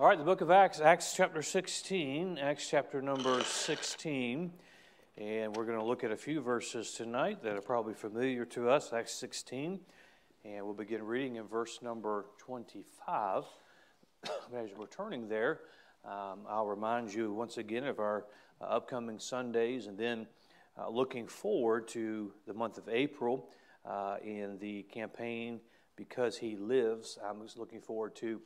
All right, the book of Acts, Acts chapter 16, Acts chapter number 16. And we're going to look at a few verses tonight that are probably familiar to us, Acts 16. And we'll begin reading in verse number 25. As we're turning there, um, I'll remind you once again of our uh, upcoming Sundays and then uh, looking forward to the month of April uh, in the campaign Because He Lives. I'm looking forward to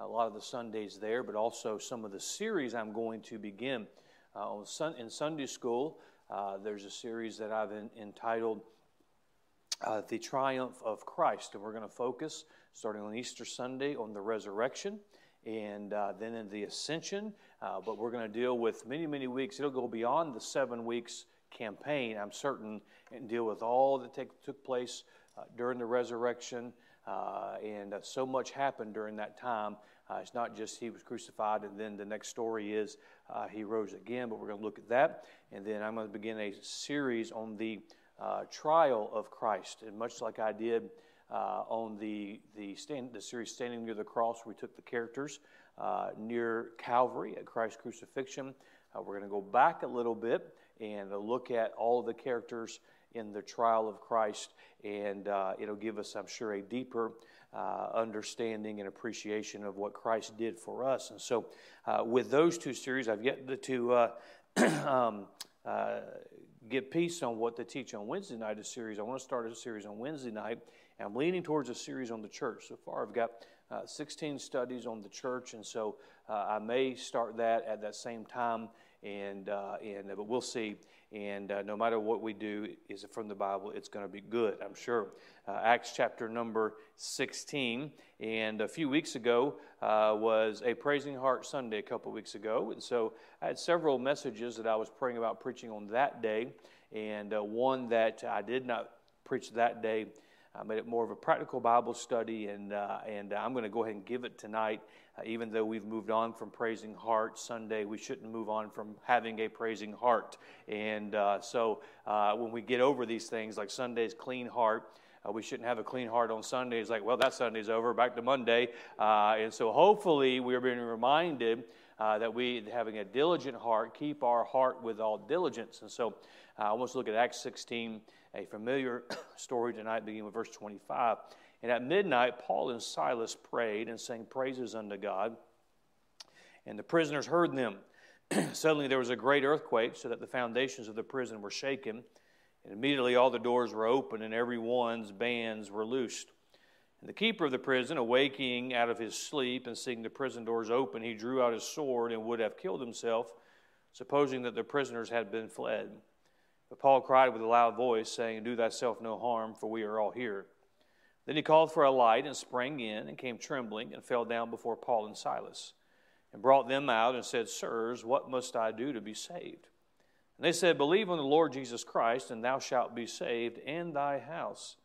a lot of the Sundays there, but also some of the series I'm going to begin uh, on sun, in Sunday school. Uh, there's a series that I've in, entitled uh, The Triumph of Christ, and we're going to focus starting on Easter Sunday on the resurrection and uh, then in the ascension. Uh, but we're going to deal with many, many weeks. It'll go beyond the seven weeks campaign, I'm certain, and deal with all that take, took place uh, during the resurrection. Uh, and uh, so much happened during that time. Uh, it's not just he was crucified and then the next story is uh, he rose again, but we're going to look at that. And then I'm going to begin a series on the uh, trial of Christ. And much like I did uh, on the, the, stand, the series Standing Near the Cross, we took the characters near Calvary at Christ's crucifixion. we're going to go back a little bit and look at all the characters in the trial of Christ, and uh, it'll give us, I'm sure, a deeper uh, understanding and appreciation of what Christ did for us. And so, uh, with those two series, I've yet to uh, um, uh, get peace on what to teach on Wednesday night. A series I want to start a series on Wednesday night, I'm leaning towards a series on the church. So far, I've got uh, 16 studies on the church, and so I may start that at that same time. And and but we'll see. And uh, no matter what we do, is it from the Bible? It's going to be good, I'm sure. Uh, Acts chapter number 16. And a few weeks ago uh, was a Praising Heart Sunday, a couple weeks ago. And so I had several messages that I was praying about preaching on that day. And uh, one that I did not preach that day. I made it more of a practical Bible study, and, uh, and I'm going to go ahead and give it tonight. Uh, even though we've moved on from praising heart Sunday, we shouldn't move on from having a praising heart. And uh, so uh, when we get over these things, like Sunday's clean heart, uh, we shouldn't have a clean heart on Sundays, like, well, that Sunday's over, back to Monday. Uh, and so hopefully we're being reminded uh, that we, having a diligent heart, keep our heart with all diligence. And so I want to look at Acts 16, a familiar story tonight, beginning with verse 25. And at midnight, Paul and Silas prayed and sang praises unto God. And the prisoners heard them. Suddenly there was a great earthquake, so that the foundations of the prison were shaken. And immediately all the doors were open, and every one's bands were loosed. And the keeper of the prison, awaking out of his sleep and seeing the prison doors open, he drew out his sword and would have killed himself, supposing that the prisoners had been fled. But Paul cried with a loud voice, saying, Do thyself no harm, for we are all here. Then he called for a light and sprang in and came trembling and fell down before Paul and Silas and brought them out and said, Sirs, what must I do to be saved? And they said, Believe on the Lord Jesus Christ, and thou shalt be saved, and thy house.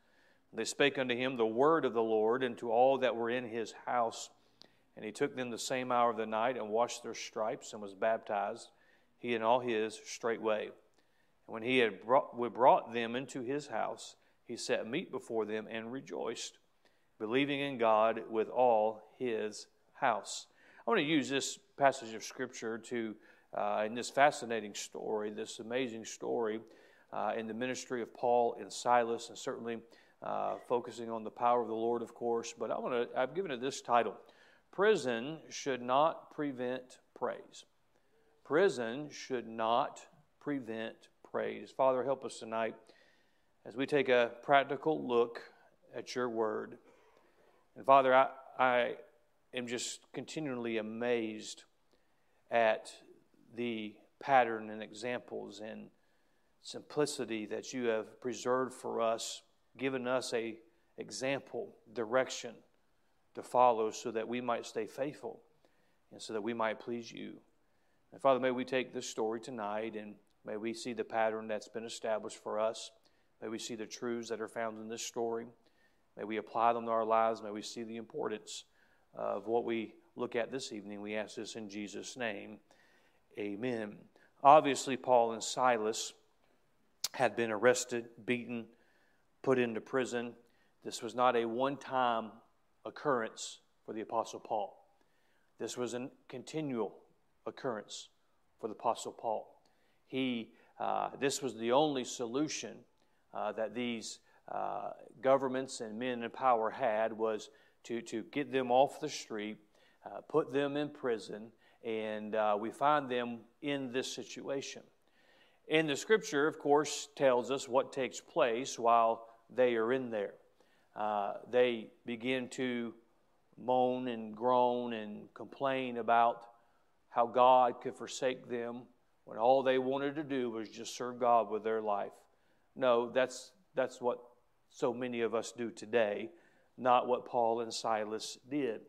And they spake unto him the word of the Lord, and to all that were in his house. And he took them the same hour of the night, and washed their stripes, and was baptized, he and all his, straightway. And when he had brought, brought them into his house, he set meat before them and rejoiced, believing in God with all his house. I want to use this passage of Scripture to, uh, in this fascinating story, this amazing story uh, in the ministry of Paul and Silas, and certainly uh, focusing on the power of the Lord, of course. But I want to, I've given it this title Prison should not prevent praise. Prison should not prevent praise. Father, help us tonight as we take a practical look at your word. And Father, I, I am just continually amazed at the pattern and examples and simplicity that you have preserved for us, given us a example, direction to follow so that we might stay faithful and so that we might please you. And Father, may we take this story tonight and may we see the pattern that's been established for us. May we see the truths that are found in this story. May we apply them to our lives. May we see the importance of what we look at this evening. We ask this in Jesus' name. Amen. Obviously, Paul and Silas had been arrested, beaten, put into prison. This was not a one time occurrence for the Apostle Paul. This was a continual occurrence for the Apostle Paul. He, uh, this was the only solution uh, that these uh, governments and men in power had was to, to get them off the street, uh, put them in prison, and uh, we find them in this situation. And the scripture, of course, tells us what takes place while they are in there. Uh, they begin to moan and groan and complain about how God could forsake them when all they wanted to do was just serve God with their life. No, that's, that's what so many of us do today, not what Paul and Silas did.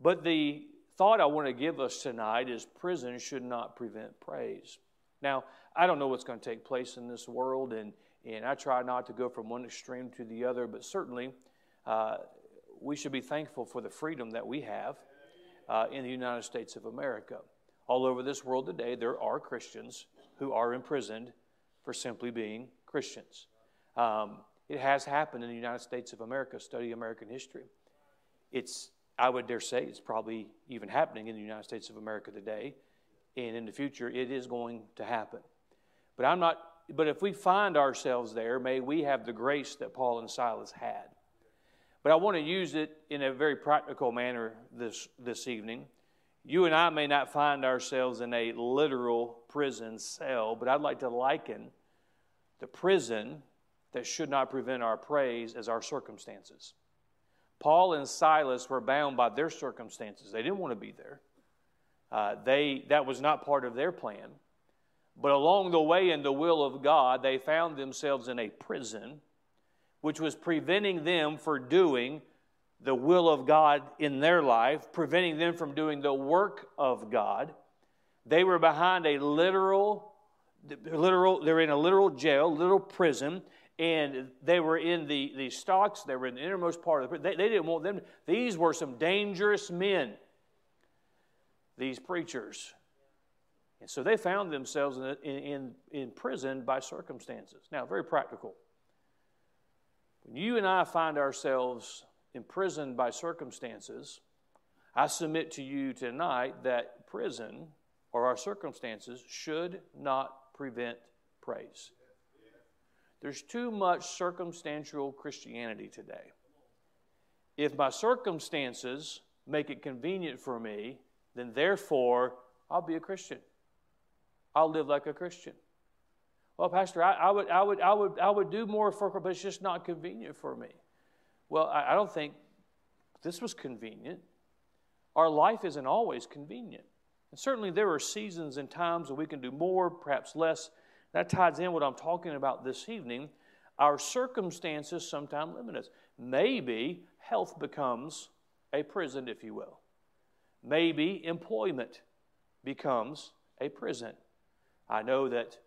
But the thought I want to give us tonight is prison should not prevent praise. Now, I don't know what's going to take place in this world, and, and I try not to go from one extreme to the other, but certainly uh, we should be thankful for the freedom that we have uh, in the United States of America. All over this world today, there are Christians who are imprisoned for simply being Christians. Um, it has happened in the United States of America. Study American history. It's, I would dare say, it's probably even happening in the United States of America today, and in the future, it is going to happen. But I'm not. But if we find ourselves there, may we have the grace that Paul and Silas had. But I want to use it in a very practical manner this, this evening. You and I may not find ourselves in a literal prison cell, but I'd like to liken the prison that should not prevent our praise as our circumstances. Paul and Silas were bound by their circumstances. They didn't want to be there. Uh, they, that was not part of their plan. But along the way, in the will of God, they found themselves in a prison, which was preventing them from doing the will of God in their life, preventing them from doing the work of God. They were behind a literal, literal, they were in a literal jail, literal prison, and they were in the, the stocks, they were in the innermost part of the prison. They, they didn't want them. These were some dangerous men, these preachers. And so they found themselves in, in, in prison by circumstances. Now, very practical. When you and I find ourselves imprisoned by circumstances, I submit to you tonight that prison or our circumstances should not prevent praise. There's too much circumstantial Christianity today. If my circumstances make it convenient for me, then therefore I'll be a Christian. I'll live like a Christian. Well, Pastor, I, I, would, I, would, I, would, I would do more for but it's just not convenient for me. Well, I, I don't think this was convenient. Our life isn't always convenient. And certainly there are seasons and times when we can do more, perhaps less. That ties in what I'm talking about this evening. Our circumstances sometimes limit us. Maybe health becomes a prison, if you will. Maybe employment becomes a prison. I know that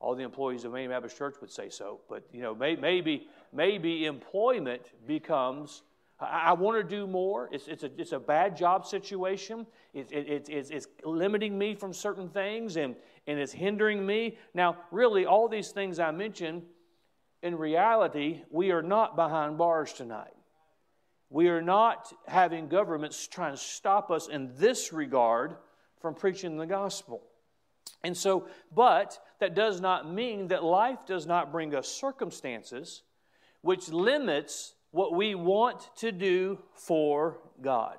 all the employees of Maine Baptist Church would say so, but you know, may, maybe maybe employment becomes. I, want to do more. It's, it's, a, it's a bad job situation. It, it, it's, it's limiting me from certain things and, and it's hindering me. Now, really, all these things I mentioned, in reality, we are not behind bars tonight. We are not having governments trying to stop us in this regard from preaching the gospel. And so, but that does not mean that life does not bring us circumstances which limits what we want to do for God.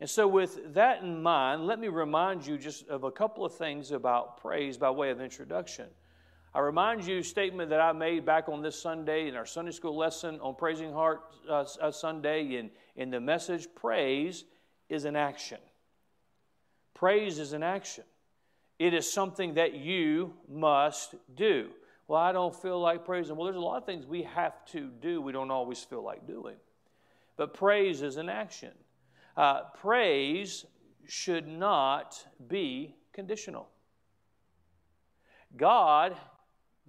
And so, with that in mind, let me remind you just of a couple of things about praise by way of introduction. I remind you a statement that I made back on this Sunday in our Sunday school lesson on Praising Heart uh, uh, Sunday in, in the message Praise is an action. Praise is an action. It is something that you must do. Well, I don't feel like praising. Well, there's a lot of things we have to do we don't always feel like doing. But praise is an action. Uh, praise should not be conditional. God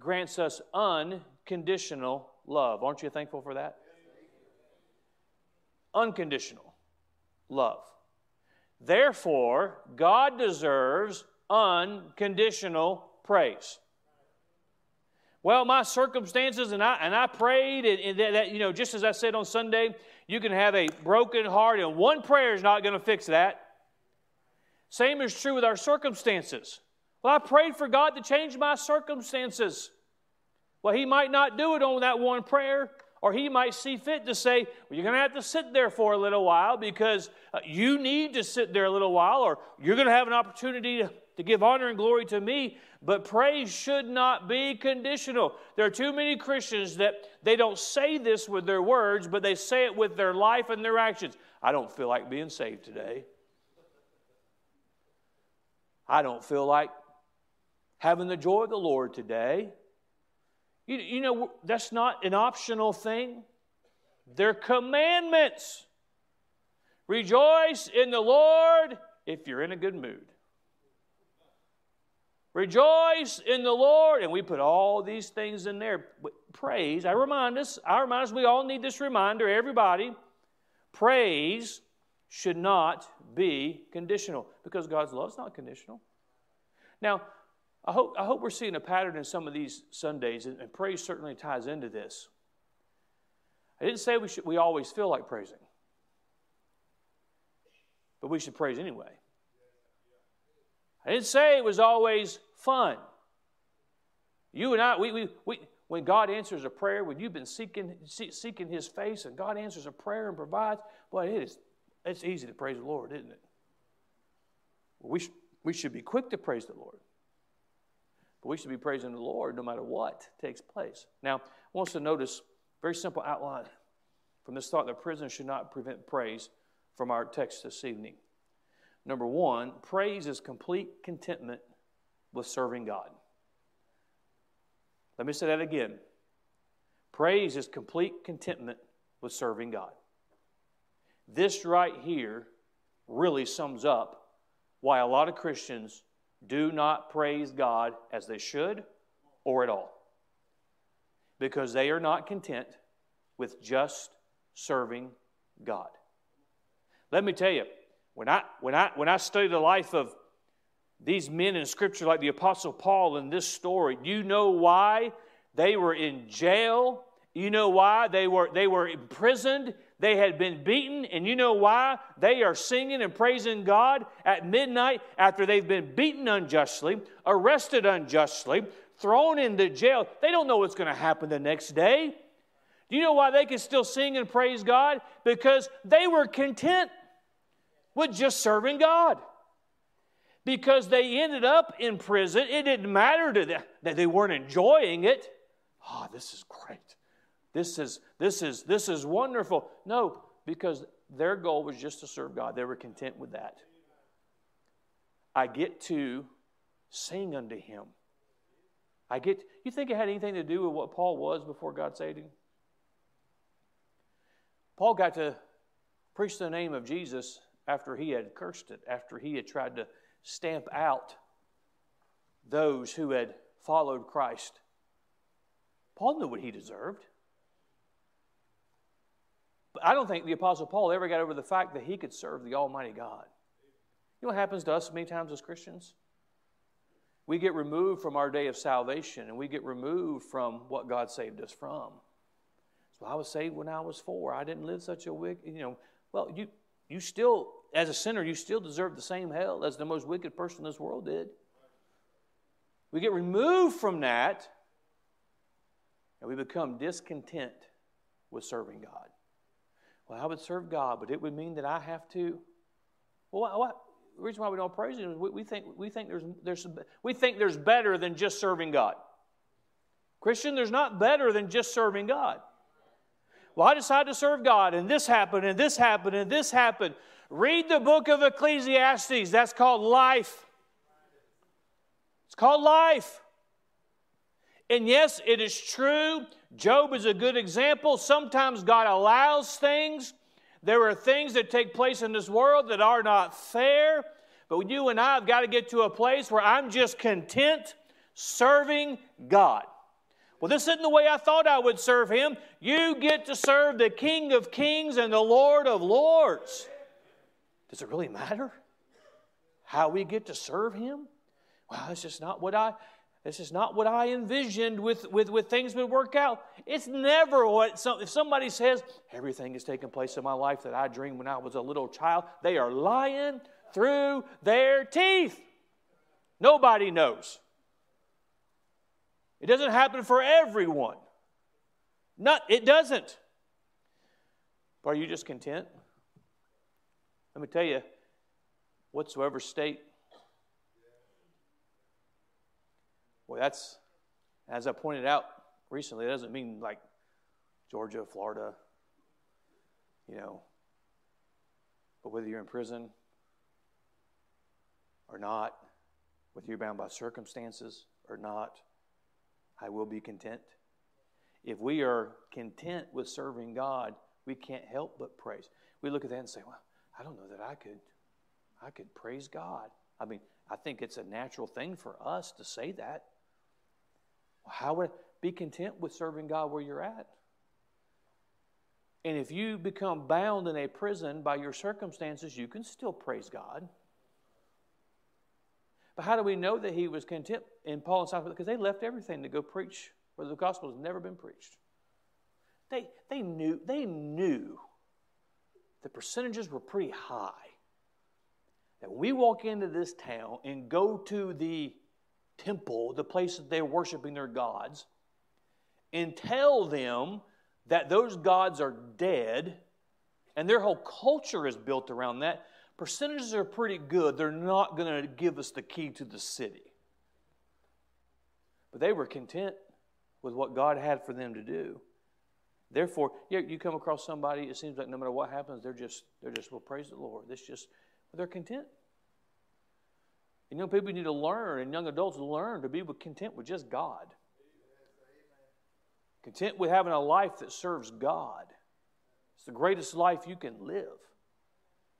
grants us unconditional love. Aren't you thankful for that? Unconditional love. Therefore, God deserves unconditional praise. Well, my circumstances, and I, and I prayed, and, and that, that, you know, just as I said on Sunday, you can have a broken heart, and one prayer is not going to fix that. Same is true with our circumstances. Well, I prayed for God to change my circumstances. Well, He might not do it on that one prayer, or He might see fit to say, Well, you're going to have to sit there for a little while because uh, you need to sit there a little while, or you're going to have an opportunity to, to give honor and glory to me. But praise should not be conditional. There are too many Christians that they don't say this with their words, but they say it with their life and their actions. I don't feel like being saved today. I don't feel like having the joy of the Lord today. You, you know, that's not an optional thing, they're commandments. Rejoice in the Lord if you're in a good mood. Rejoice in the Lord. And we put all these things in there. Praise, I remind us, I remind us, we all need this reminder, everybody. Praise should not be conditional because God's love is not conditional. Now, I hope, I hope we're seeing a pattern in some of these Sundays, and, and praise certainly ties into this. I didn't say we, should, we always feel like praising, but we should praise anyway. I didn't say it was always fun. You and I, we, we, we, when God answers a prayer, when you've been seeking, seeking His face and God answers a prayer and provides, boy, it is, it's easy to praise the Lord, isn't it? We, sh- we should be quick to praise the Lord. But we should be praising the Lord no matter what takes place. Now, I want us to notice very simple outline from this thought that prison should not prevent praise from our text this evening. Number one, praise is complete contentment with serving God. Let me say that again. Praise is complete contentment with serving God. This right here really sums up why a lot of Christians do not praise God as they should or at all. Because they are not content with just serving God. Let me tell you, when I, when I, when I study the life of these men in Scripture, like the Apostle Paul in this story, you know why they were in jail. You know why they were, they were imprisoned. They had been beaten. And you know why they are singing and praising God at midnight after they've been beaten unjustly, arrested unjustly, thrown into jail. They don't know what's going to happen the next day. Do you know why they can still sing and praise God? Because they were content with just serving God. Because they ended up in prison. It didn't matter to them that they weren't enjoying it. Oh, this is great. This is this is this is wonderful. No, because their goal was just to serve God. They were content with that. I get to sing unto him. I get you think it had anything to do with what Paul was before God saved him? Paul got to preach the name of Jesus after he had cursed it, after he had tried to stamp out those who had followed Christ. Paul knew what he deserved. But I don't think the Apostle Paul ever got over the fact that he could serve the Almighty God. You know what happens to us many times as Christians? We get removed from our day of salvation and we get removed from what God saved us from. So I was saved when I was four. I didn't live such a wicked, you know. Well, you you still, as a sinner, you still deserve the same hell as the most wicked person in this world did. We get removed from that and we become discontent with serving God. Well, I would serve God, but it would mean that I have to. Well, what, the reason why we don't praise Him is we, we, think, we, think there's, there's, we think there's better than just serving God. Christian, there's not better than just serving God. Well, I decided to serve God, and this happened, and this happened, and this happened. Read the book of Ecclesiastes. That's called life. It's called life. And yes, it is true. Job is a good example. Sometimes God allows things. There are things that take place in this world that are not fair. But you and I have got to get to a place where I'm just content serving God. Well, this isn't the way I thought I would serve him. You get to serve the King of Kings and the Lord of Lords. Does it really matter how we get to serve him? Well, it's just not what I this is not what I envisioned with, with, with things would work out. It's never what, some, if somebody says, everything has taken place in my life that I dreamed when I was a little child, they are lying through their teeth. Nobody knows. It doesn't happen for everyone. Not, it doesn't. But are you just content? Let me tell you, whatsoever state. Well, that's, as I pointed out recently, it doesn't mean like Georgia, Florida, you know, but whether you're in prison or not, whether you're bound by circumstances or not, I will be content. If we are content with serving God, we can't help but praise. We look at that and say, well, I don't know that I could I could praise God. I mean, I think it's a natural thing for us to say that. How would be content with serving God where you're at? And if you become bound in a prison by your circumstances, you can still praise God. But how do we know that he was content in Paul and Silas? Because they left everything to go preach where the gospel has never been preached. They, they, knew, they knew the percentages were pretty high. That when we walk into this town and go to the temple, the place that they're worshiping their gods, and tell them that those gods are dead and their whole culture is built around that, percentages are pretty good. They're not going to give us the key to the city. But they were content with what God had for them to do. Therefore, yeah, you come across somebody, it seems like no matter what happens, they're just, they're just, well, praise the Lord. This just, they're content. And young people need to learn, and young adults learn to be with content with just God. Content with having a life that serves God. It's the greatest life you can live.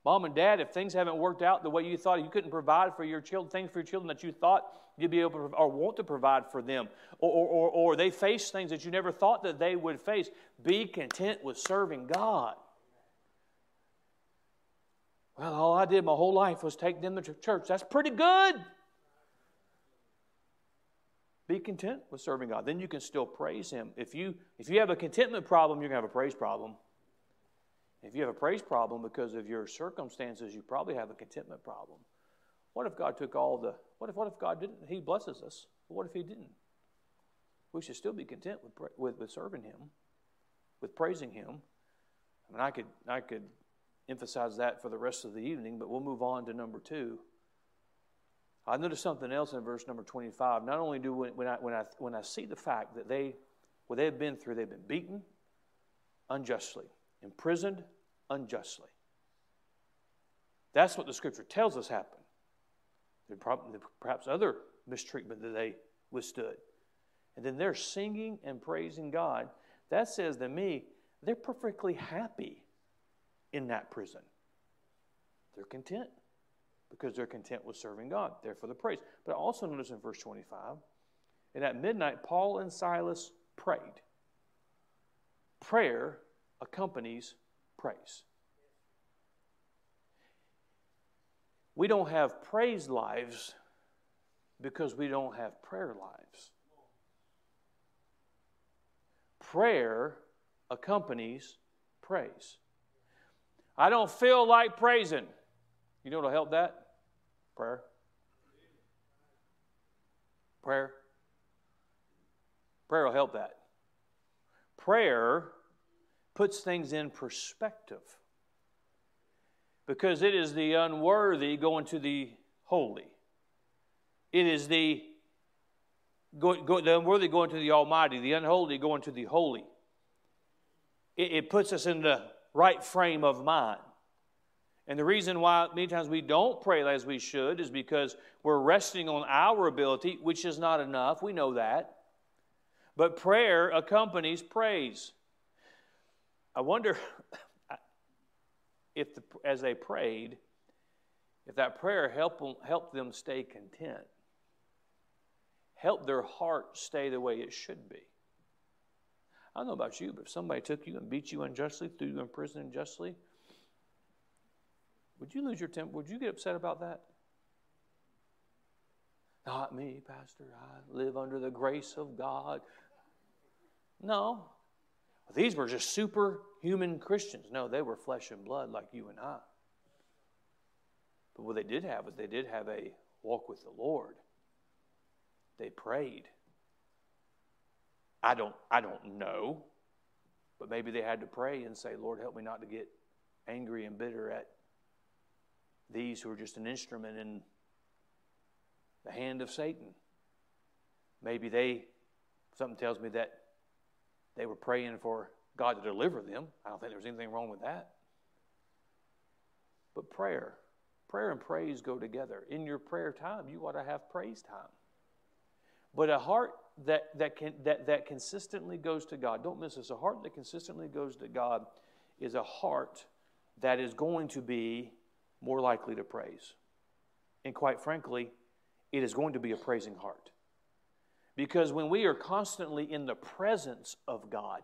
Mom and dad, if things haven't worked out the way you thought, you couldn't provide for your children, things for your children that you thought you'd be able to, or want to provide for them, or, or, or, they face things that you never thought that they would face, be content with serving God. Well, all I did my whole life was take them to church. That's pretty good. Be content with serving God. Then you can still praise Him. If you, if you have a contentment problem, you're going to have a praise problem. If you have a praise problem because of your circumstances, you probably have a contentment problem. What if God took all the, what if, what if God didn't? He blesses us. What if He didn't? We should still be content with, with, with serving Him, with praising Him. I mean, I could, I could emphasize that for the rest of the evening, but we'll move on to number two. I noticed something else in verse number 25. Not only do when, when, I, when, I, when I see the fact that they, what they've been through, they've been beaten unjustly imprisoned unjustly. That's what the scripture tells us happened. There probably, perhaps other mistreatment that they withstood. And then they're singing and praising God. That says to me, they're perfectly happy in that prison. They're content because they're content with serving God. Therefore, the praise. But also notice in verse 25, and at midnight, Paul and Silas prayed. Prayer accompanies praise. We don't have praise lives because we don't have prayer lives. Prayer accompanies praise. I don't feel like praising. You know what'll help that? Prayer. Prayer. Prayer will help that. Prayer puts things in perspective. Because it is the unworthy going to the holy. It is the, go, go, the unworthy going to the almighty, the unholy going to the holy. It, it puts us in the right frame of mind. And the reason why many times we don't pray as we should is because we're resting on our ability, which is not enough. We know that. But prayer accompanies praise. I wonder if, the, as they prayed, if that prayer helped, helped them stay content, helped their heart stay the way it should be. I don't know about you, but if somebody took you and beat you unjustly, threw you in prison unjustly, would you lose your temper? Would you get upset about that? Not me, Pastor. I live under the grace of God. No, these were just superhuman Christians. No, they were flesh and blood like you and I. But what they did have was they did have a walk with the Lord. They prayed. I don't, I don't know, but maybe they had to pray and say, Lord, help me not to get angry and bitter at these who are just an instrument in the hand of Satan. Maybe they, something tells me that they were praying for God to deliver them. I don't think there was anything wrong with that. But prayer, prayer and praise go together. In your prayer time, you ought to have praise time. But a heart that, that, can, that, that consistently goes to God, don't miss this, a heart that consistently goes to God is a heart that is going to be more likely to praise. And quite frankly, it is going to be a praising heart. Because when we are constantly in the presence of God,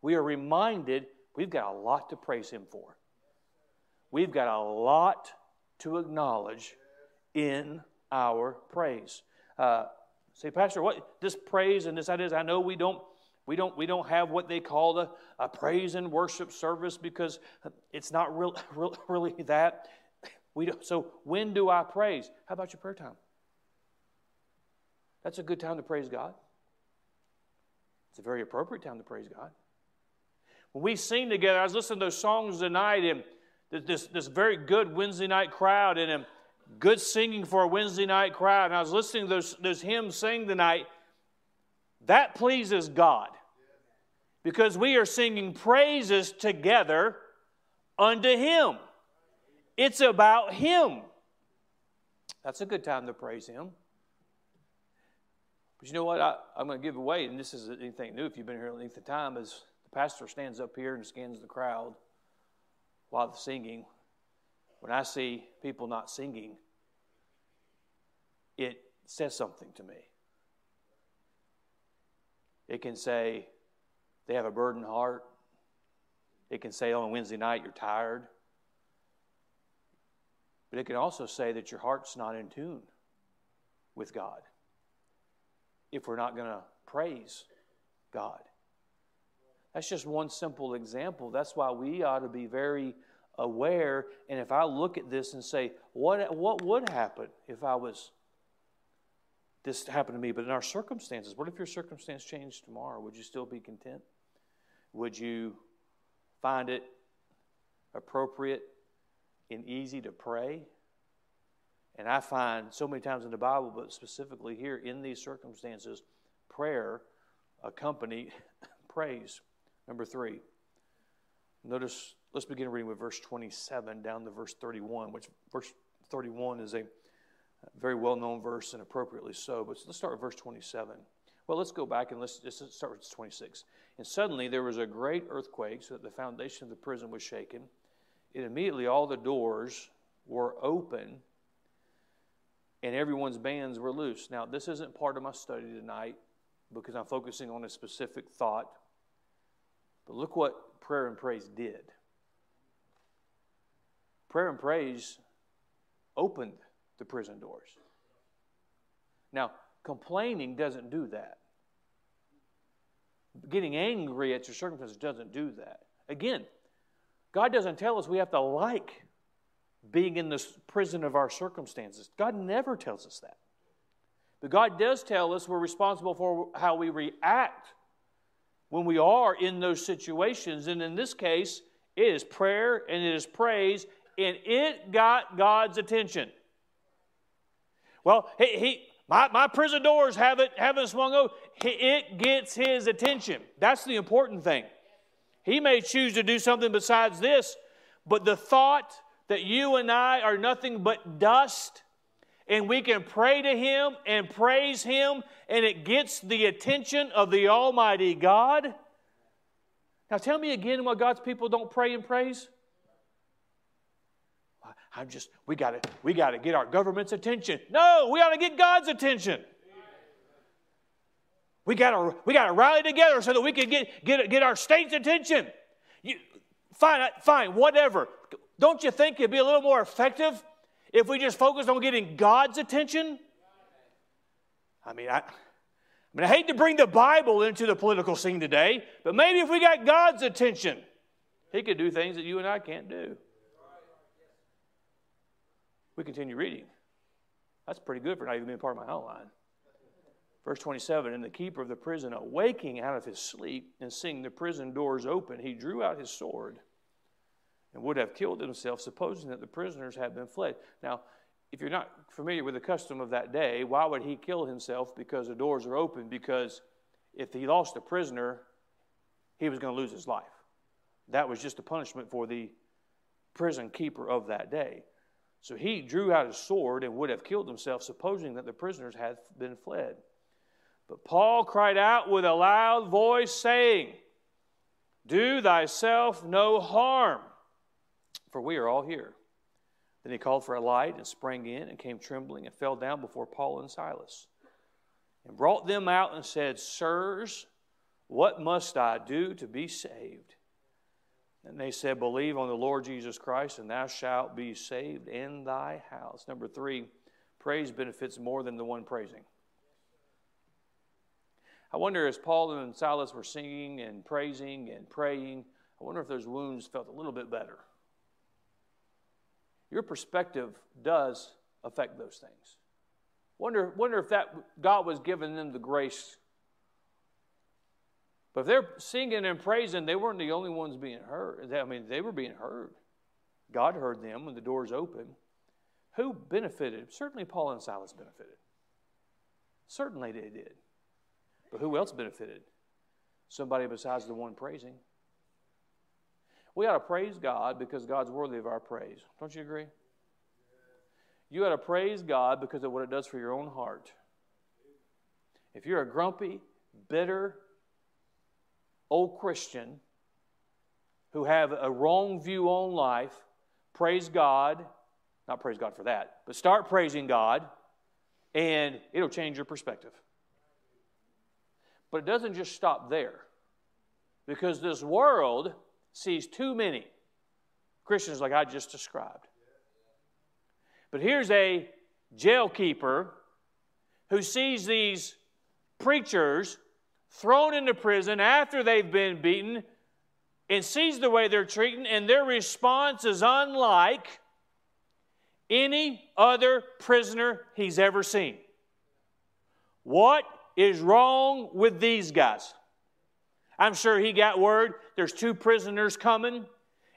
we are reminded we've got a lot to praise Him for. We've got a lot to acknowledge in our praise. Uh, say, Pastor, what this praise and this ideas? I know we don't we don't we don't have what they call a, a praise and worship service because it's not real really that. We don't, so when do I praise? How about your prayer time? That's a good time to praise God. It's a very appropriate time to praise God. When we sing together, I was listening to those songs tonight, and this, this very good Wednesday night crowd, and um, good singing for a Wednesday night crowd. And I was listening to those, those hymns sing tonight. That pleases God because we are singing praises together unto Him. It's about Him. That's a good time to praise Him. But you know what? I, am going to give away, and this isn't anything new if you've been here a length of time, is the pastor stands up here and scans the crowd while they're singing. When I see people not singing, it says something to me. It can say they have a burdened heart. It can say on Wednesday night you're tired. But it can also say that your heart's not in tune with God if we're not going to praise God. That's just one simple example. That's why we ought to be very aware. And if I look at this and say, what, what would happen if I was, this happened to me, but in our circumstances, what if your circumstance changed tomorrow? Would you still be content? Would you find it appropriate and easy to pray? And I find so many times in the Bible, but specifically here in these circumstances, prayer accompany praise. Number three. Notice, let's begin reading with verse 27 down to verse 31, which verse 31 is a very well known verse and appropriately so. But let's start with verse 27. Well, let's go back and let's just start with 26. And suddenly there was a great earthquake, so that the foundation of the prison was shaken. And immediately all the doors were open and everyone's bands were loose. Now, this isn't part of my study tonight because I'm focusing on a specific thought. But look what prayer and praise did. Prayer and praise opened the prison doors. Now, complaining doesn't do that. Getting angry at your circumstances doesn't do that. Again, God doesn't tell us we have to like being in the prison of our circumstances. God never tells us that. But God does tell us we're responsible for how we react when we are in those situations. And in this case, it is prayer and it is praise, and it got God's attention. Well, he, he my, my prison doors haven't, haven't swung open. It gets his attention. That's the important thing. He may choose to do something besides this, but the thought that you and I are nothing but dust and we can pray to Him and praise Him and it gets the attention of the Almighty God. Now tell me again why God's people don't pray and praise. I'm just we got to we got to get our government's attention. No, we ought to get God's attention. We got to we got to rally together so that we can get get get our state's attention. You, fine, fine, whatever. Don't you think it'd be a little more effective if we just focused on getting God's attention? I mean, I, I mean, I hate to bring the Bible into the political scene today, but maybe if we got God's attention, He could do things that you and I can't do. We continue reading. That's pretty good for not even being part of my outline. Verse 27 And the keeper of the prison, awaking out of his sleep and seeing the prison doors open, he drew out his sword and would have killed himself, supposing that the prisoners had been fled. Now, if you're not familiar with the custom of that day, why would he kill himself because the doors are open? Because if he lost a prisoner, he was going to lose his life. That was just a punishment for the prison keeper of that day. So he drew out his sword and would have killed himself, supposing that the prisoners had been fled. But Paul cried out with a loud voice, saying, Do thyself no harm, for we are all here. Then he called for a light and sprang in and came trembling and fell down before Paul and Silas and brought them out and said, Sirs, what must I do to be saved? And they said, Believe on the Lord Jesus Christ, and thou shalt be saved in thy house. Number three, praise benefits more than the one praising. I wonder as Paul and Silas were singing and praising and praying, I wonder if those wounds felt a little bit better. Your perspective does affect those things. Wonder, wonder if that God was giving them the grace. But if they're singing and praising, they weren't the only ones being heard. I mean, they were being heard. God heard them when the doors opened. Who benefited? Certainly Paul and Silas benefited. Certainly they did. But who else benefited? Somebody besides the one praising. We ought to praise God because God's worthy of our praise. Don't you agree? You ought to praise God because of what it does for your own heart. If you're a grumpy, bitter, old Christian who have a wrong view on life, praise God. Not praise God for that, but start praising God, and it'll change your perspective. But it doesn't just stop there. Because this world sees too many Christians like I just described. But here's a jail keeper who sees these preachers thrown into prison after they've been beaten and sees the way they're treated, and their response is unlike any other prisoner he's ever seen. What is wrong with these guys? I'm sure he got word there's two prisoners coming,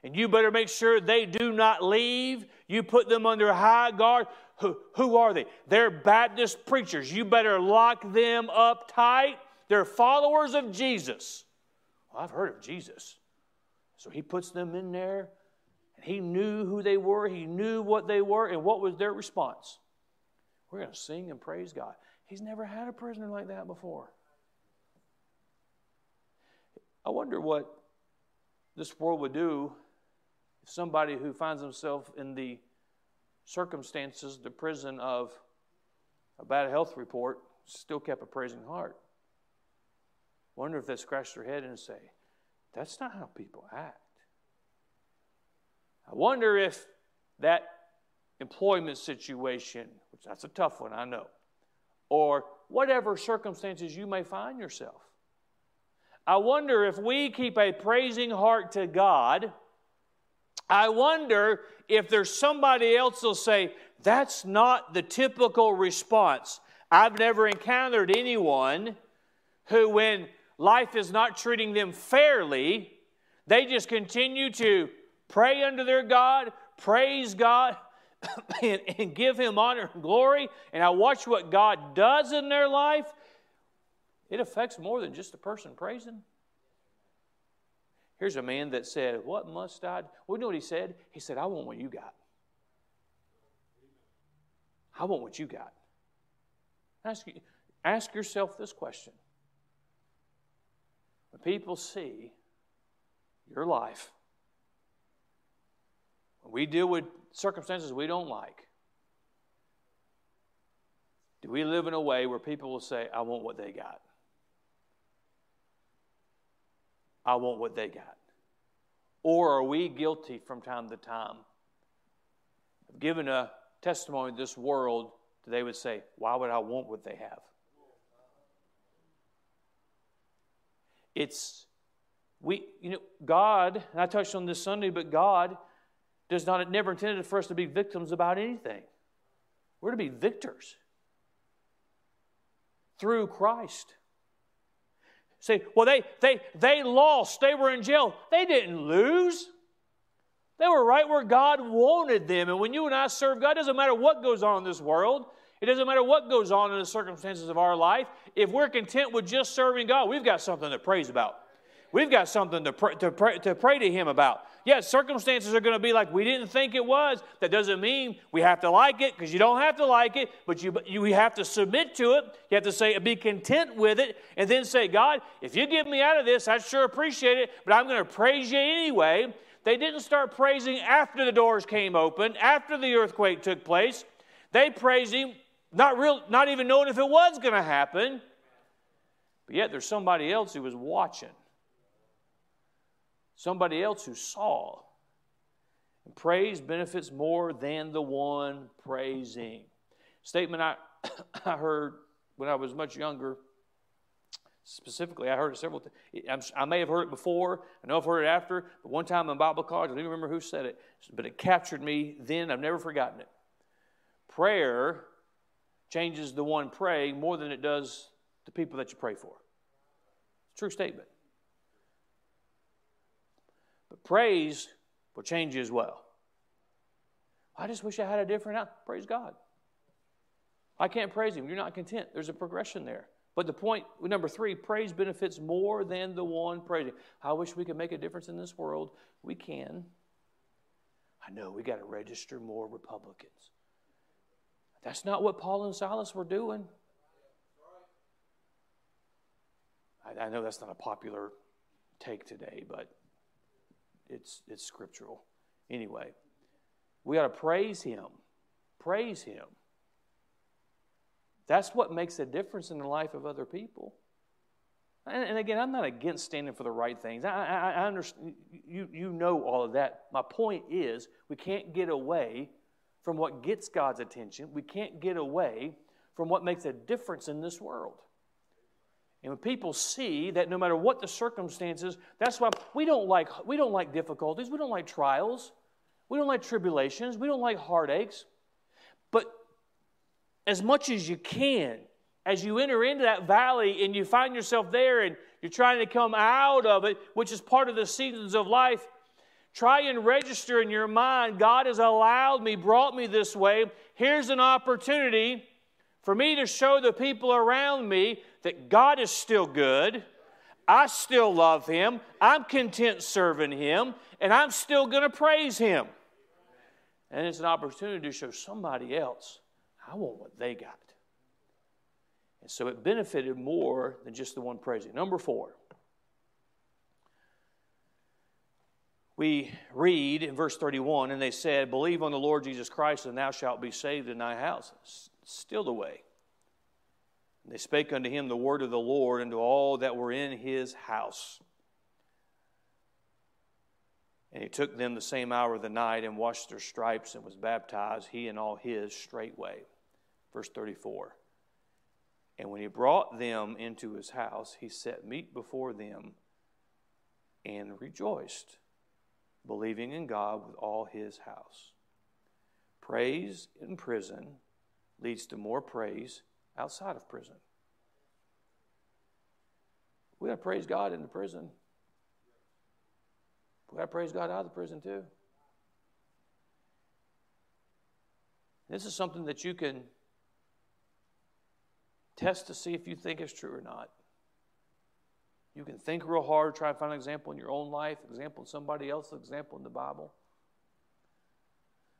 and you better make sure they do not leave. You put them under high guard. Who, who are they? They're Baptist preachers. You better lock them up tight. They're followers of Jesus. Well, I've heard of Jesus. So he puts them in there, and he knew who they were, he knew what they were, and what was their response? We're going to sing and praise God. He's never had a prisoner like that before. I wonder what this world would do if somebody who finds himself in the circumstances, the prison of a bad health report, still kept a praising heart. Wonder if they scratch their head and say, That's not how people act. I wonder if that employment situation, which that's a tough one, I know, or whatever circumstances you may find yourself. I wonder if we keep a praising heart to God. I wonder if there's somebody else who'll say, that's not the typical response. I've never encountered anyone who, when life is not treating them fairly, they just continue to pray unto their God, praise God, and, and give Him honor and glory, and I watch what God does in their life, it affects more than just the person praising. Here's a man that said, What must I? Do? Well, you know what he said? He said, I want what you got. I want what you got. Ask, ask yourself this question. When people see your life, when we deal with circumstances we don't like, do we live in a way where people will say, I want what they got? I want what they got? Or are we guilty from time to time of giving a testimony to this world that they would say, Why would I want what they have? It's, we, you know, God, and I touched on this Sunday, but God does not, never intended for us to be victims about anything. We're to be victors through Christ. Say, well, they, they, they lost. They were in jail. They didn't lose. They were right where God wanted them. And when you and I serve God, it doesn't matter what goes on in this world. It doesn't matter what goes on in the circumstances of our life. If we're content with just serving God, we've got something to praise about. We've got something to pray, to pray, to pray to Him about. Yes, circumstances are going to be like we didn't think it was. That doesn't mean we have to like it because you don't have to like it, but you, you have to submit to it. You have to say, be content with it, and then say, God, if you get me out of this, I sure appreciate it, but I'm going to praise you anyway. They didn't start praising after the doors came open, after the earthquake took place. They praised Him, not, real, not even knowing if it was going to happen. But yet there's somebody else who was watching somebody else who saw. And praise benefits more than the one praising. Statement I, I heard when I was much younger. Specifically, I heard it several times. I may have heard it before. I know I've heard it after. But one time in Bible college, I don't even remember who said it, but it captured me then. I've never forgotten it. Prayer changes the one praying more than it does the people that you pray for. True statement. Praise will change you as well. I just wish I had a different out. Praise God. I can't praise Him. You're not content. There's a progression there. But the point, number three, praise benefits more than the one praising. I wish we could make a difference in this world. We can. I know we got to register more Republicans. That's not what Paul and Silas were doing. I, I know that's not a popular take today, but it's, it's scriptural. Anyway, we got to praise Him. Praise Him. That's what makes a difference in the life of other people. And, and again, I'm not against standing for the right things. I, I, I understand, you, you know all of that. My point is, we can't get away from what gets God's attention. We can't get away from what makes a difference in this world. And when people see that no matter what the circumstances, that's why we don't like, we don't like difficulties, we don't like trials, we don't like tribulations, we don't like heartaches. But as much as you can, as you enter into that valley and you find yourself there and you're trying to come out of it, which is part of the seasons of life, try and register in your mind God has allowed me, brought me this way. Here's an opportunity for me to show the people around me that God is still good. I still love Him. I'm content serving Him, and I'm still going to praise Him. And it's an opportunity to show somebody else, I want what they got. And so it benefited more than just the one praising. Number four, we read in verse 31 and they said, Believe on the Lord Jesus Christ, and thou shalt be saved in thy house. Still the way. And they spake unto him the word of the Lord and to all that were in his house. And he took them the same hour of the night and washed their stripes and was baptized, he and all his straightway. Verse 34. And when he brought them into his house, he set meat before them and rejoiced, believing in God with all his house. Praise in prison leads to more praise outside of prison. We got to praise God in the prison. We got to praise God out of the prison too. This is something that you can test to see if you think it's true or not. You can think real hard, try to find an example in your own life, example in somebody else, example in the Bible.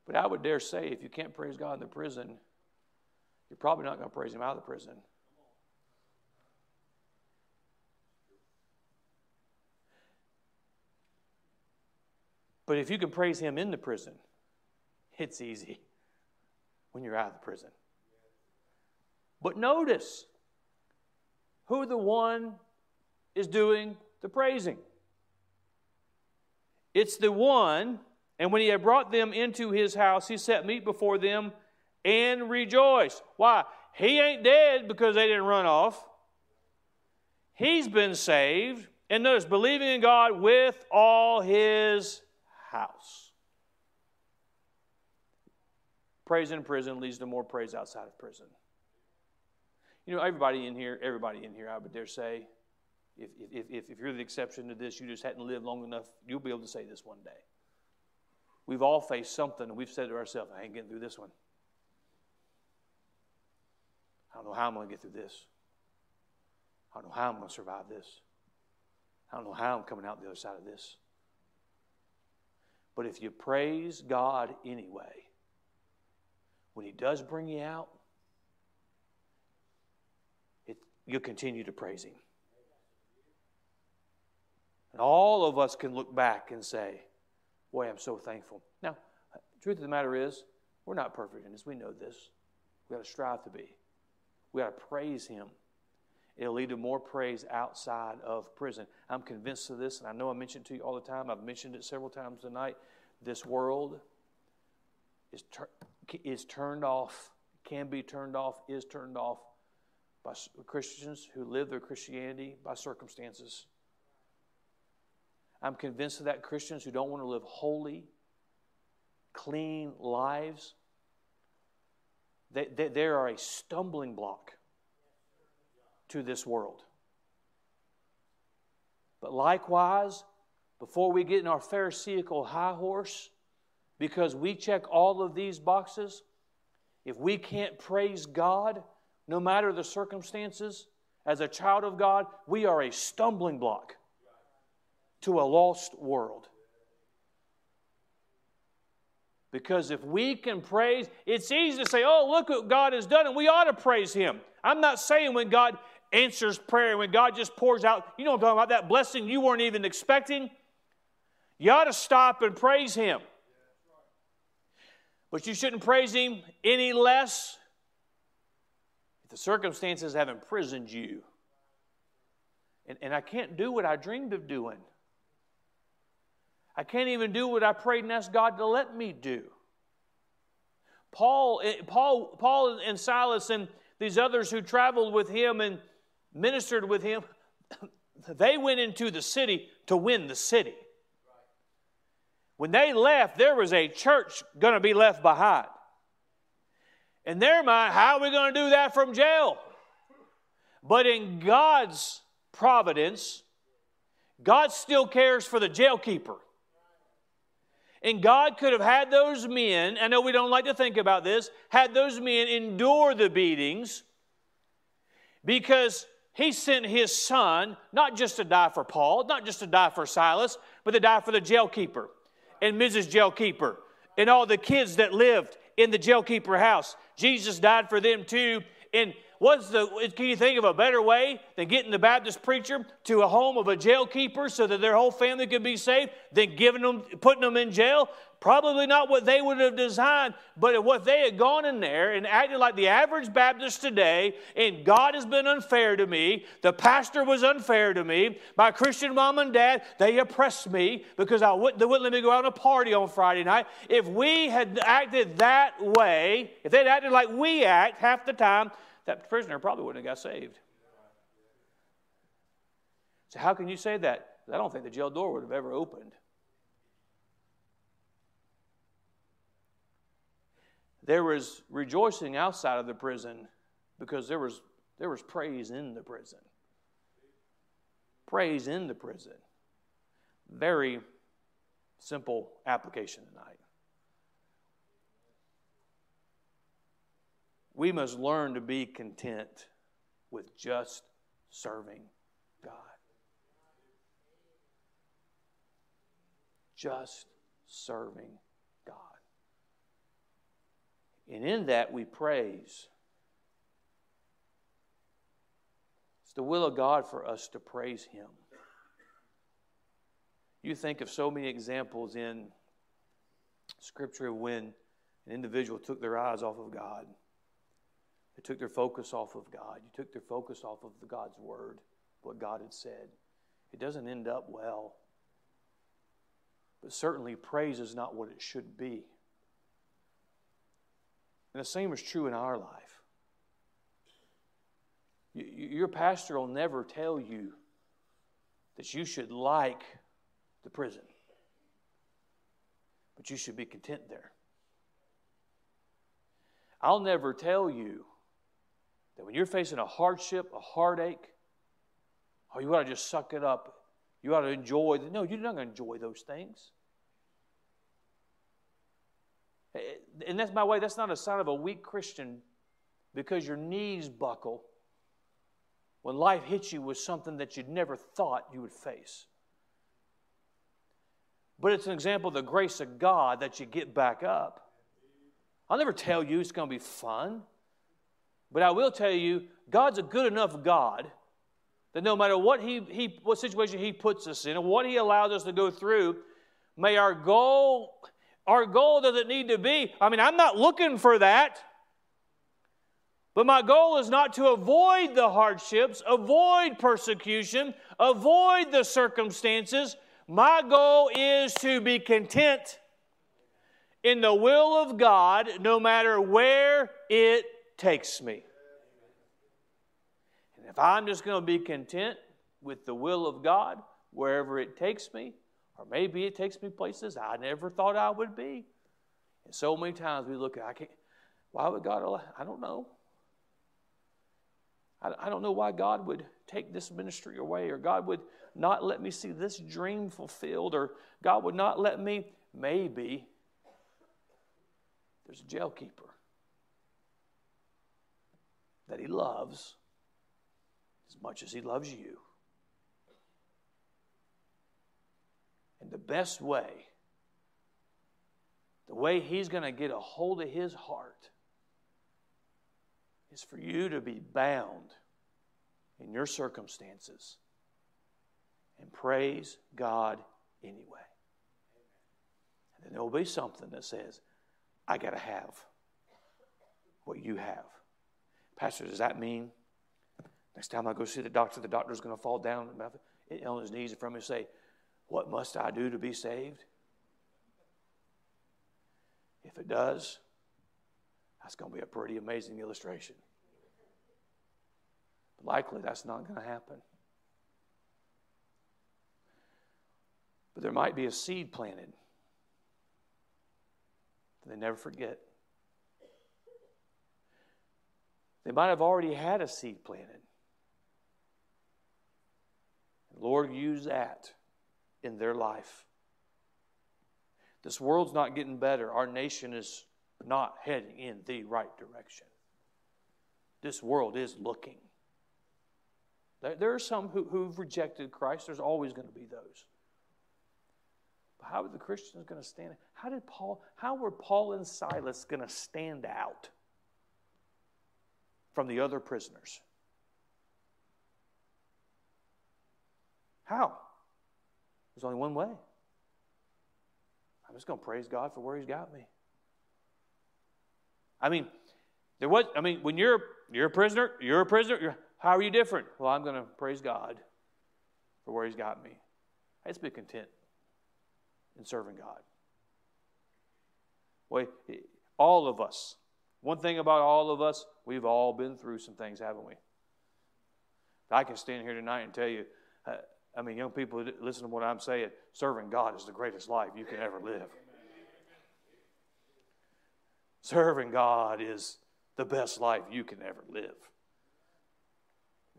But I would dare say if you can't praise God in the prison, you're probably not going to praise Him out of the prison. But if you can praise Him in the prison, it's easy when you're out of the prison. But notice who the one is doing the praising. It's the one, and when he had brought them into his house, he set meat before them and rejoice. Why? He ain't dead because they didn't run off. He's been saved. And notice, believing in God with all his house. praise in prison leads to more praise outside of prison. You know, everybody in here, everybody in here, I would dare say, if, if, if, if you're the exception to this, you just hadn't lived long enough, you'll be able to say this one day. We've all faced something, and we've said to ourselves, I ain't getting through this one. I don't know how I'm going to get through this. I don't know how I'm going to survive this. I don't know how I'm coming out the other side of this. But if you praise God anyway, when He does bring you out, it, you'll continue to praise Him. And all of us can look back and say, Boy, I'm so thankful. Now, truth of the matter is, we're not perfect in this. We know this. We've got to strive to be. We've got to praise Him. It'll lead to more praise outside of prison. I'm convinced of this, and I know I mention it to you all the time. I've mentioned it several times tonight. This world is, tur- is turned off, can be turned off, is turned off by Christians who live their Christianity by circumstances. I'm convinced of that Christians who don't want to live holy, clean lives, they, they, they are a stumbling block to this world. But likewise, before we get in our Pharisaical high horse, because we check all of these boxes, if we can't praise God, no matter the circumstances, as a child of God, we are a stumbling block to a lost world. Because if we can praise, it's easy to say, oh, look what God has done, and we ought to praise Him. I'm not saying when God answers prayer, when God just pours out, you know I'm talking about, that blessing you weren't even expecting. You ought to stop and praise Him. But you shouldn't praise Him any less if the circumstances have imprisoned you. And, and I can't do what I dreamed of doing. I can't even do what I prayed and asked God to let me do. Paul, eh, Paul, Paul and Silas and these others who traveled with him and ministered with him, they went into the city to win the city. When they left, there was a church going to be left behind. In their mind, how are we going to do that from jail? But in God's providence, God still cares for the jailkeeper. And God could have had those men, I know we don't like to think about this, had those men endure the beatings because he sent his son not just to die for Paul, not just to die for Silas, but to die for the jailkeeper and Mrs. Jailkeeper and all the kids that lived in the jailkeeper house. Jesus died for them too. And What's the, can you think of a better way than getting the Baptist preacher to a home of a jailkeeper so that their whole family could be saved than giving them, putting them in jail? Probably not what they would have designed, but if what they had gone in there and acted like the average Baptist today, and God has been unfair to me, the pastor was unfair to me, my Christian mom and dad, they oppressed me because I wouldn't, they wouldn't let me go out on a party on Friday night. If we had acted that way, if they'd acted like we act half the time, that prisoner probably wouldn't have got saved. So, how can you say that? I don't think the jail door would have ever opened. There was rejoicing outside of the prison because there was, there was praise in the prison. Praise in the prison. Very simple application tonight. We must learn to be content with just serving God. Just serving God. And in that we praise. It's the will of God for us to praise Him. You think of so many examples in Scripture when an individual took their eyes off of God they took their focus off of God. You took their focus off of the God's word, what God had said. It doesn't end up well. But certainly, praise is not what it should be. And the same is true in our life. Your pastor will never tell you that you should like the prison, but you should be content there. I'll never tell you that when you're facing a hardship, a heartache, oh, you ought to just suck it up. You ought to enjoy. The, no, you're not going to enjoy those things. And that's my way, that's not a sign of a weak Christian because your knees buckle when life hits you with something that you'd never thought you would face. But it's an example of the grace of God that you get back up. I'll never tell you it's going to be fun, but I will tell you God's a good enough God that no matter what, he, he, what situation He puts us in and what He allows us to go through, may our goal, our goal doesn't need to be, I mean, I'm not looking for that. But my goal is not to avoid the hardships, avoid persecution, avoid the circumstances. My goal is to be content in the will of God no matter where it takes me. And if I'm just going to be content with the will of God wherever it takes me, or maybe it takes me places I never thought I would be. And so many times we look at, I can't, why would God allow? I don't know. I, I don't know why God would take this ministry away, or God would not let me see this dream fulfilled, or God would not let me. Maybe there's a jail keeper that he loves as much as he loves you. And the best way, the way he's going to get a hold of his heart, is for you to be bound in your circumstances and praise God anyway. And then there will be something that says, I got to have what you have. Pastor, does that mean next time I go see the doctor, the doctor's going to fall down on his knees in front of me and say, What must I do to be saved? If it does, that's going to be a pretty amazing illustration. But likely that's not going to happen. But there might be a seed planted that they never forget. They might have already had a seed planted. Lord, use that in their life. This world's not getting better. Our nation is not heading in the right direction. This world is looking. There are some who, who've rejected Christ. There's always going to be those. But how are the Christians going to stand? How did Paul, how were Paul and Silas going to stand out from the other prisoners? How? There's only one way. I'm just going to praise God for where He's got me. I mean, there was. I mean, when you're you're a prisoner, you're a prisoner. You're, how are you different? Well, I'm going to praise God for where He's got me. I just be content in serving God. Well, all of us, one thing about all of us, we've all been through some things, haven't we? I can stand here tonight and tell you, uh, I mean, young people, listen to what I'm saying. Serving God is the greatest life you can ever live. Serving God is the best life you can ever live.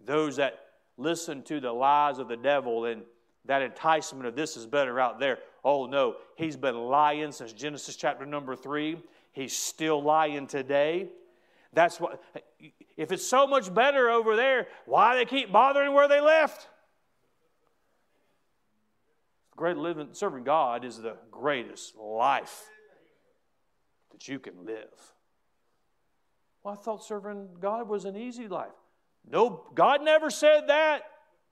Those that listen to the lies of the devil and that enticement of this is better out there. Oh no, he's been lying since Genesis chapter number three. He's still lying today. That's what, if it's so much better over there, why they keep bothering where they left? Great living, serving God is the greatest life that you can live. Well, I thought serving God was an easy life. No, God never said that.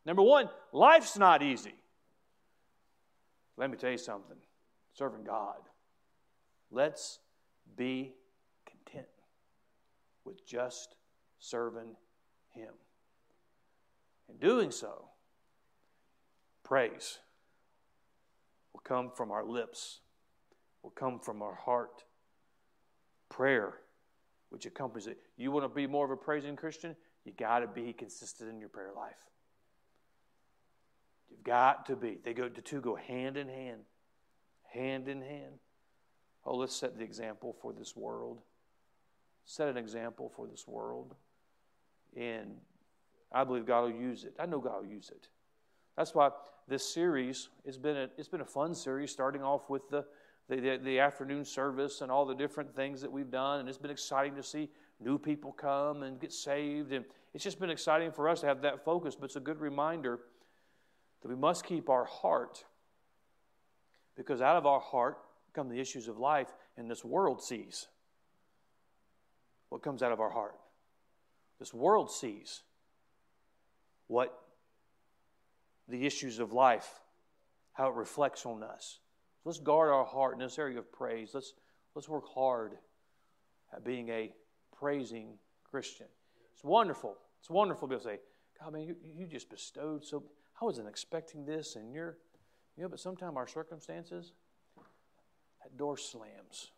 Number one, life's not easy. Let me tell you something serving God. Let's be content with just serving Him. In doing so, praise will come from our lips, will come from our heart. Prayer, which accompanies it. You want to be more of a praising Christian? You got to be consistent in your prayer life. You've got to be. They go the two go hand in hand. Hand in hand. Oh, let's set the example for this world. set an example for this world. And I believe God will use it. I know God will use it. That's why this series has been a, it's been a fun series, starting off with the, the, the, the afternoon service and all the different things that we've done. And it's been exciting to see new people come and get saved. And it's just been exciting for us to have that focus. But it's a good reminder that we must keep our heart because out of our heart come the issues of life, and this world sees what comes out of our heart. This world sees what the issues of life, how it reflects on us. Let's guard our heart in this area of praise. Let's, let's work hard at being a praising Christian. It's wonderful. It's wonderful to say, God, man, you, you just bestowed so. I wasn't expecting this, and you're, you know, but sometimes our circumstances, that door slams.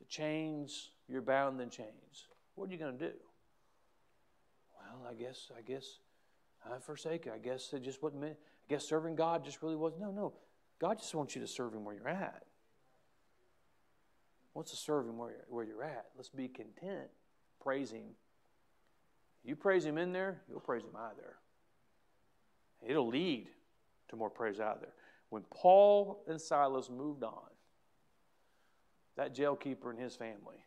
The chains, you're bound in chains. What are you going to do? Well, I guess, I guess I forsake it. I guess it just wasn't meant. I guess serving God just really was. No, no. God just wants you to serve Him where you're at. Wants to serve Him where you're, where you're at. Let's be content. Praise Him. You praise Him in there, you'll praise Him out there. It'll lead to more praise out there. When Paul and Silas moved on, that jail keeper and his family,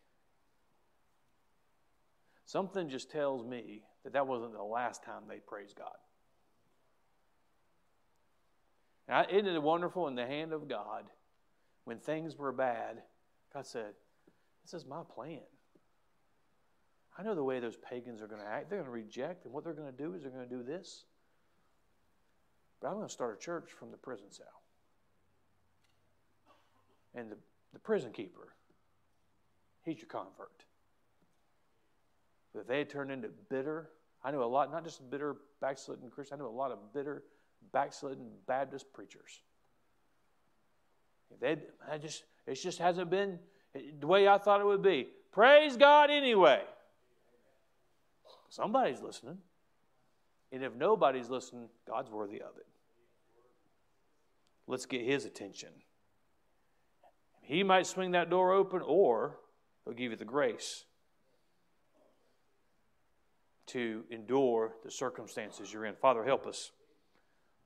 something just tells me that that wasn't the last time they praised God. Now, isn't it wonderful in the hand of God when things were bad? God said, This is my plan. I know the way those pagans are going to act. They're going to reject, and what they're going to do is they're going to do this. But I'm going to start a church from the prison cell. And the, the prison keeper, he's your convert. But if they had turned into bitter, I knew a lot, not just bitter backslidden Christians, I knew a lot of bitter backslidden Baptist preachers. If they, I just, it just hasn't been the way I thought it would be. Praise God anyway. Somebody's listening. And if nobody's listening, God's worthy of it. Let's get his attention. He might swing that door open, or he'll give you the grace to endure the circumstances you're in. Father, help us.